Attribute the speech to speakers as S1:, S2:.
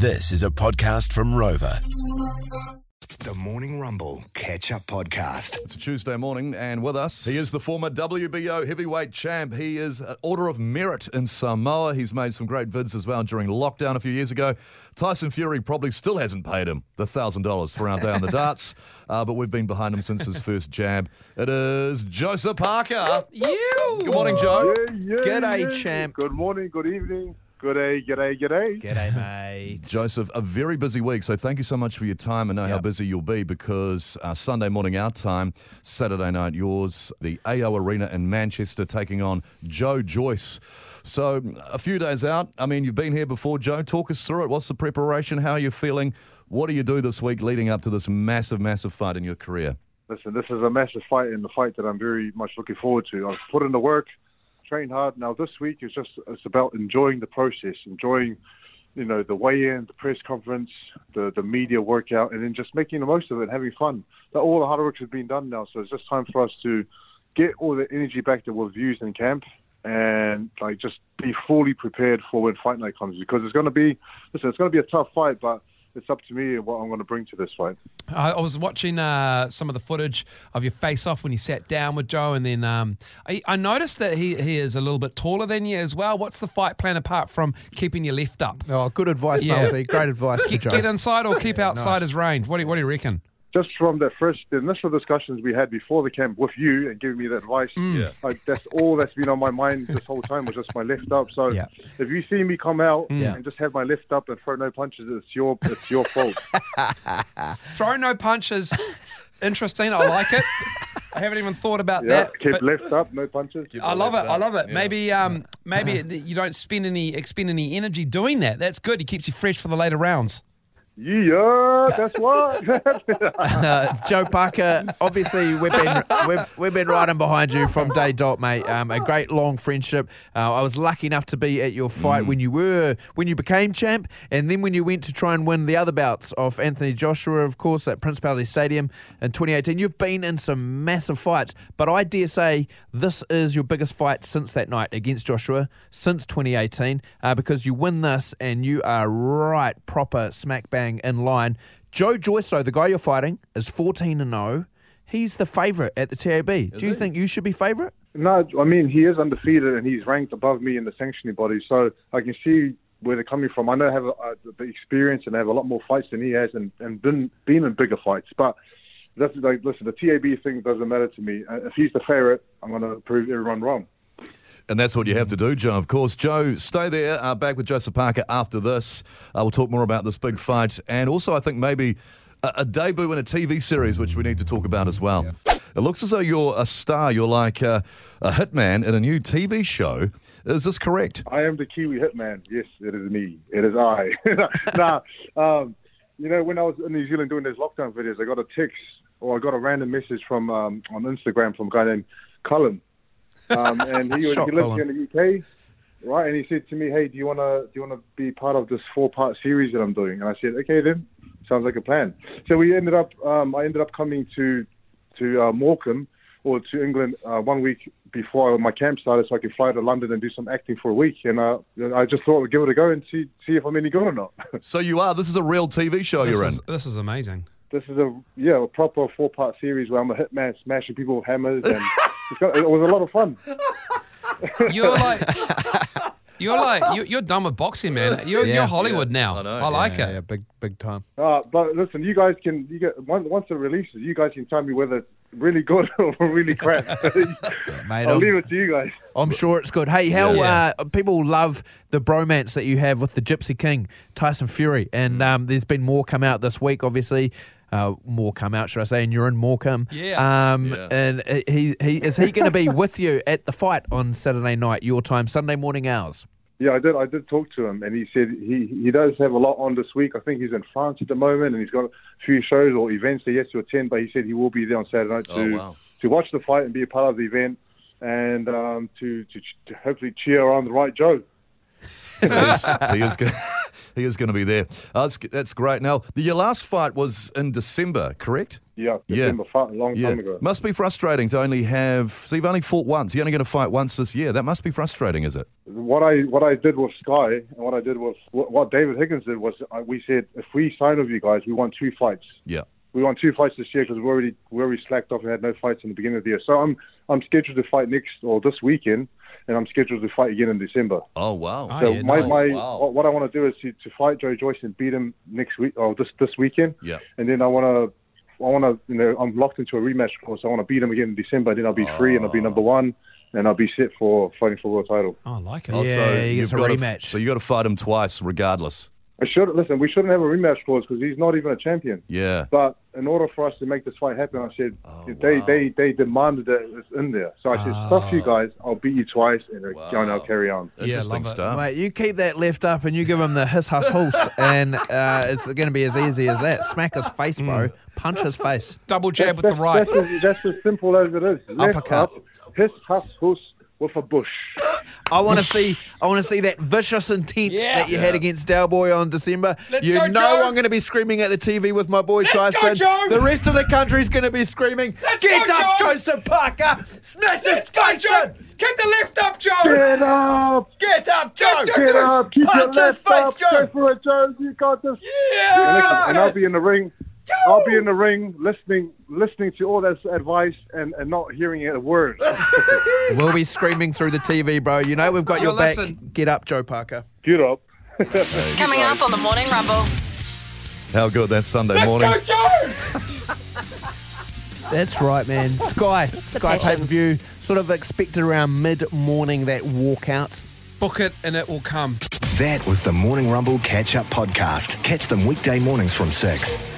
S1: This is a podcast from Rover.
S2: The Morning Rumble Catch Up Podcast.
S3: It's a Tuesday morning, and with us, he is the former WBO heavyweight champ. He is an Order of Merit in Samoa. He's made some great vids as well during lockdown a few years ago. Tyson Fury probably still hasn't paid him the $1,000 for our day on the darts, uh, but we've been behind him since his first jab. It is Joseph Parker.
S4: You.
S3: Good morning, Joe.
S5: Yeah,
S4: G'day,
S5: yeah.
S4: champ.
S5: Good morning, good evening, good day, g'day, g'day.
S4: G'day, mate.
S3: Joseph, a very busy week, so thank you so much for your time. I know how busy you'll be because uh, Sunday morning our time, Saturday night yours, the AO Arena in Manchester taking on Joe Joyce. So a few days out. I mean, you've been here before, Joe. Talk us through it. What's the preparation? How are you feeling? What do you do this week leading up to this massive, massive fight in your career?
S5: Listen, this is a massive fight and the fight that I'm very much looking forward to. I've put in the work, trained hard. Now this week is just it's about enjoying the process, enjoying, you know, the weigh-in, the press conference, the the media workout, and then just making the most of it, and having fun. That all the hard work has been done now, so it's just time for us to get all the energy back that we've used in camp and like just be fully prepared for when fight night comes because it's going to be listen it's going to be a tough fight but it's up to me and what I'm going to bring to this fight.
S6: I, I was watching uh, some of the footage of your face off when you sat down with Joe, and then um, I, I noticed that he, he is a little bit taller than you as well. What's the fight plan apart from keeping your left up?
S4: Oh, good advice,
S6: Yeah.
S4: Malsey. Great advice for
S6: Get,
S4: Joe.
S6: get inside or keep outside
S4: nice.
S6: his range. What do you, what do you reckon?
S5: Just from the first the initial discussions we had before the camp with you and giving me the advice,
S3: Yeah.
S5: like, that's all that's been on my mind this whole time was just my lift up. So
S6: Yeah.
S5: if you see me come out
S6: Yeah.
S5: and just have my lift up and throw no punches, it's your it's your fault.
S6: Throw no punches. Interesting. I like it. I haven't even thought about
S5: yeah,
S6: that.
S5: keep
S6: but
S5: lift up, no punches.
S6: I love it. I love it.
S3: Yeah.
S6: Maybe um, maybe you don't spend any expend any energy doing that. That's good. It keeps you fresh for the later rounds.
S5: Yeah, that's what.
S4: Uh, Joe Parker, obviously we've been we've, we've been riding behind you from day dot, mate. Um, a great long friendship. Uh, I was lucky enough to be at your fight when you were when you became champ, and then when you went to try and win the other bouts of Anthony Joshua, of course, at Principality Stadium in 2018. You've been in some massive fights, but I dare say this is your biggest fight since that night against Joshua since 2018, uh, because you win this and you are right proper smack bang in line. Joe Joyce, though, the guy you're fighting, is 14 and 0. He's the favourite at the TAB. Do you
S3: he?
S4: think you should be favourite?
S5: no, I mean he is undefeated and he's ranked above me in the sanctioning body, so I can see where they're coming from. I know I have uh, the experience and have a lot more fights than he has, and and been been in bigger fights, but. That's like, listen, the TAB thing doesn't matter to me. Uh, If he's the favourite, I'm going to prove everyone wrong.
S3: And that's what you have to do, Joe, of course. Joe, stay there. Uh, back with Joseph Parker after this. Uh, we'll talk more about this big fight. And also, I think maybe a, a debut in a TV series, which we need to talk about as well. It looks as though you're a star. You're like uh, a hitman in a new TV show. Is this correct?
S5: I am the Kiwi hitman. Yes, it is me. It is I. nah, um, you know, when I was in New Zealand doing those lockdown videos, I got a text or I got a random message from um, on Instagram from a guy named Cullen, um, and he, was,
S4: Shot
S5: he lives
S4: Cullen.
S5: here in the UK, right? And he said to me, "Hey, do you wanna do you wanna be part of this four part series that I'm doing?" And I said, "Okay, then, sounds like a plan." So we ended up, um, I ended up coming to to uh, Morecambe or to England uh, one week before my camp started, so I could fly to London and do some acting for a week. And uh, I just thought I'd give it a go and see see if I'm any good or not.
S3: So you are. This is a real TV show
S6: This
S3: you're
S6: is,
S3: in.
S6: this is amazing.
S5: this is a yeah a proper four part series where I'm a hitman smashing people with hammers, and it's got, it was a lot of fun.
S6: You're like. You're like you're, you're done with boxing, man. You're,
S4: Yeah.
S6: you're Hollywood now.
S3: I know.
S6: I like
S4: yeah,
S6: it.
S4: yeah, big big time.
S5: Uh, but listen, you guys can you get once once it releases, you guys can tell me whether it's really good or really crap.
S4: Mate,
S5: I'll
S4: I'm,
S5: leave it to you guys.
S4: I'm sure it's good. Hey, how
S6: Yeah.
S4: uh, people love the bromance that you have with the Gypsy King, Tyson Fury, and um, there's been more come out this week, obviously. Uh, more come out, should I say? And you're in Morecambe.
S6: Yeah.
S4: Um,
S3: Yeah.
S4: And he, he is he going to be with you at the fight on Saturday night, your time, Sunday morning hours?
S5: Yeah, I did. I did talk to him, and he said he he does have a lot on this week. I think he's in France at the moment, and he's got a few shows or events that he has to attend. But he said he will be there on Saturday night
S3: Oh,
S5: to
S3: wow.
S5: to watch the fight and be a part of the event, and um, to, to to hopefully cheer on the right Joe.
S3: he is, he is, go- he is going to be there. Uh, that's, that's great. Now, the, your last fight was in December, correct?
S5: Yeah,
S3: Yeah.
S5: December fight a long
S3: Yeah.
S5: time ago.
S3: Must be frustrating to only have. So you've only fought once. You're only going to fight once this year. That must be frustrating, is it?
S5: What I what I did with Sky and what I did with what, what David Higgins did was uh, we said if we sign with you guys, we want two fights.
S3: Yeah.
S5: We want two fights this year because we already we already slacked off and had no fights in the beginning of the year. So I'm I'm scheduled to fight next or this weekend, and I'm scheduled to fight again in December.
S3: Oh wow.
S6: Oh,
S5: So
S6: yeah,
S5: my,
S6: nice.
S5: my
S3: Wow.
S5: what, what I want to do is to, to fight Joe Joyce and beat him next week or this this weekend.
S3: Yeah.
S5: And then I want to I want to you know I'm locked into a rematch course. I want to beat him again in December. Then I'll be free and I'll be ah. number one, and I'll be set for fighting for world title.
S6: Oh, I like it.
S3: Oh,
S4: Yeah,
S3: so
S4: he gets
S3: you've
S4: a
S3: got to-
S4: rematch.
S3: so you got to fight him twice, regardless.
S5: I should listen. We shouldn't have a rematch clause because he's not even a champion.
S3: Yeah.
S5: But in order for us to make this fight happen, I said they, they they demanded that it's in there. So I said, "Stuff you guys. I'll beat you twice, and uh,
S3: Wow.
S5: and I'll carry on."
S3: Interesting
S6: love it.
S3: stuff.
S4: Mate, you keep that left up and you give him the hiss huss hoos, and uh, it's going to be as easy as that. Smack his face, bro. Punch his face.
S6: Double jab with the right.
S5: that's, as, that's as simple as it is. Left
S4: Uppercut.
S5: up, hiss, huss, huss with a bush.
S4: I want to see. I want to see that vicious intent
S6: Yeah.
S4: that you had against Del Boy on December.
S6: Let's
S4: you
S6: go,
S4: know
S6: Joe.
S4: I'm going to be screaming at the TV with my boy
S6: Let's go,
S4: Tyson.
S6: Joe.
S4: The rest of the country's going to be screaming.
S6: Let's
S4: Get
S6: go,
S4: up,
S6: Joe.
S4: Joseph Parker! Smash his
S6: Let's go,
S4: face
S6: Joe. Keep the left up, Joe.
S5: Get up!
S4: Get up, Joe!
S5: Get up! Keep
S4: Punch
S5: your
S4: his
S5: left
S4: face,
S5: up!
S4: Joe.
S5: Go for it, Joe. You got this. And,
S6: Yeah.
S5: listen, and I'll be in the ring. I'll be in the ring, listening, listening to all that advice, and, and not hearing a word.
S4: We'll be screaming through the TV, bro. You know we've got your
S6: Well,
S4: back.
S6: listen.
S4: Get up, Joe Parker.
S5: Get up!
S7: Coming up on the Morning Rumble.
S3: How good that Sunday
S6: Let's
S3: morning.
S6: go, Joe.
S8: That's right, man. Sky, Sky
S7: passion.
S8: pay per view, sort of expected around mid morning that walkout.
S6: Book it and it will come.
S2: That was the Morning Rumble Catch Up Podcast. Catch them weekday mornings from 6.